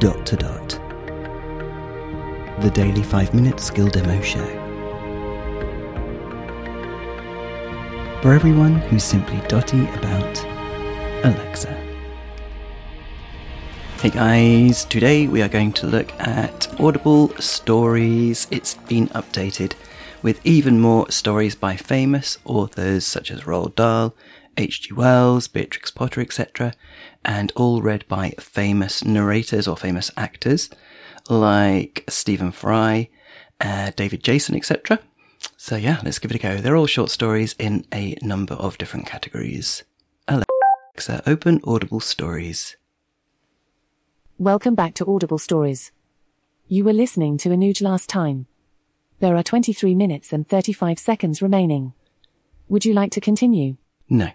Dot to Dot. The daily 5 minute skill demo show. For everyone who's simply dotty about Alexa. Hey guys, today we are going to look at Audible Stories. It's been updated with even more stories by famous authors such as Roald Dahl, H.G. Wells, Beatrix Potter, etc., and all read by famous narrators or famous actors like Stephen Fry, uh, David Jason, etc. So yeah, let's give it a go. They're all short stories in a number of different categories. Alexa, open Audible Stories. Welcome back to Audible Stories. You were listening to Anuj last time. There are 23 minutes and 35 seconds remaining. Would you like to continue? No.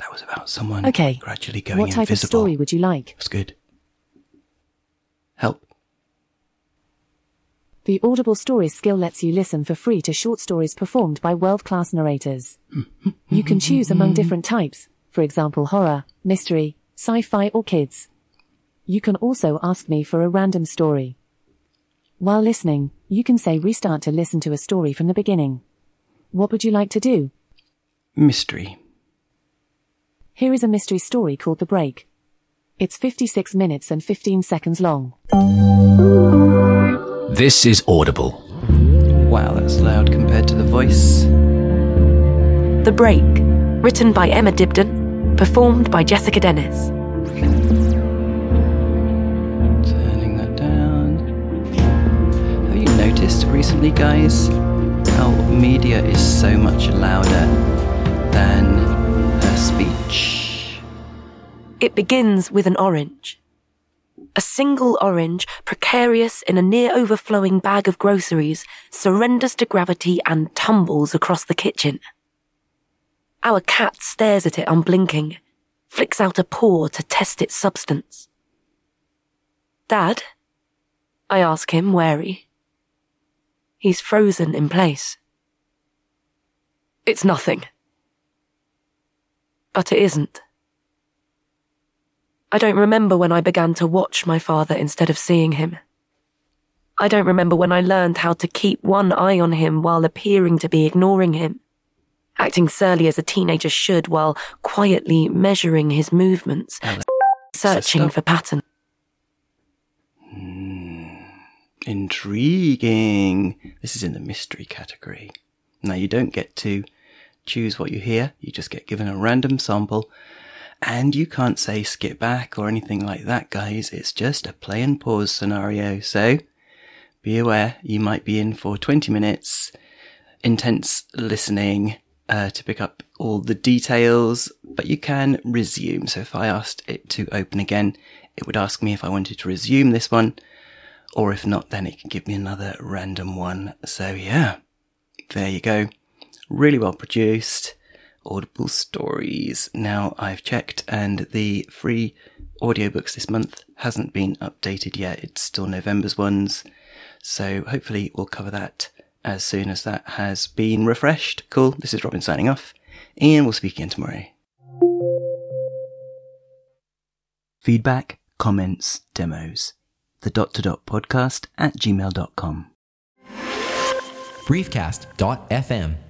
That was about someone Okay. gradually going what type invisible. of story would you like? It's good. Help. The Audible Stories skill lets you listen for free to short stories performed by world-class narrators. you can choose among different types, for example horror, mystery, sci-fi or kids. You can also ask me for a random story. While listening, you can say restart to listen to a story from the beginning. What would you like to do? Mystery. Here is a mystery story called The Break. It's 56 minutes and 15 seconds long. This is Audible. Wow, that's loud compared to the voice. The Break, written by Emma Dibdin, performed by Jessica Dennis. Turning that down. Have you noticed recently, guys, how media is so much louder than her speech? It begins with an orange. A single orange, precarious in a near overflowing bag of groceries, surrenders to gravity and tumbles across the kitchen. Our cat stares at it unblinking, flicks out a paw to test its substance. Dad? I ask him, wary. He's frozen in place. It's nothing. But it isn't. I don't remember when I began to watch my father instead of seeing him. I don't remember when I learned how to keep one eye on him while appearing to be ignoring him, acting surly as a teenager should while quietly measuring his movements, searching stop. for pattern. Hmm. Intriguing. This is in the mystery category. Now, you don't get to choose what you hear, you just get given a random sample. And you can't say skip back or anything like that, guys. It's just a play and pause scenario. So be aware you might be in for 20 minutes, intense listening uh, to pick up all the details, but you can resume. So if I asked it to open again, it would ask me if I wanted to resume this one, or if not, then it can give me another random one. So yeah, there you go. Really well produced. Audible stories. Now I've checked and the free audiobooks this month hasn't been updated yet. It's still November's ones. So hopefully we'll cover that as soon as that has been refreshed. Cool. This is Robin signing off and we'll speak again tomorrow. Feedback, comments, demos. The dot to dot podcast at gmail.com. Briefcast.fm.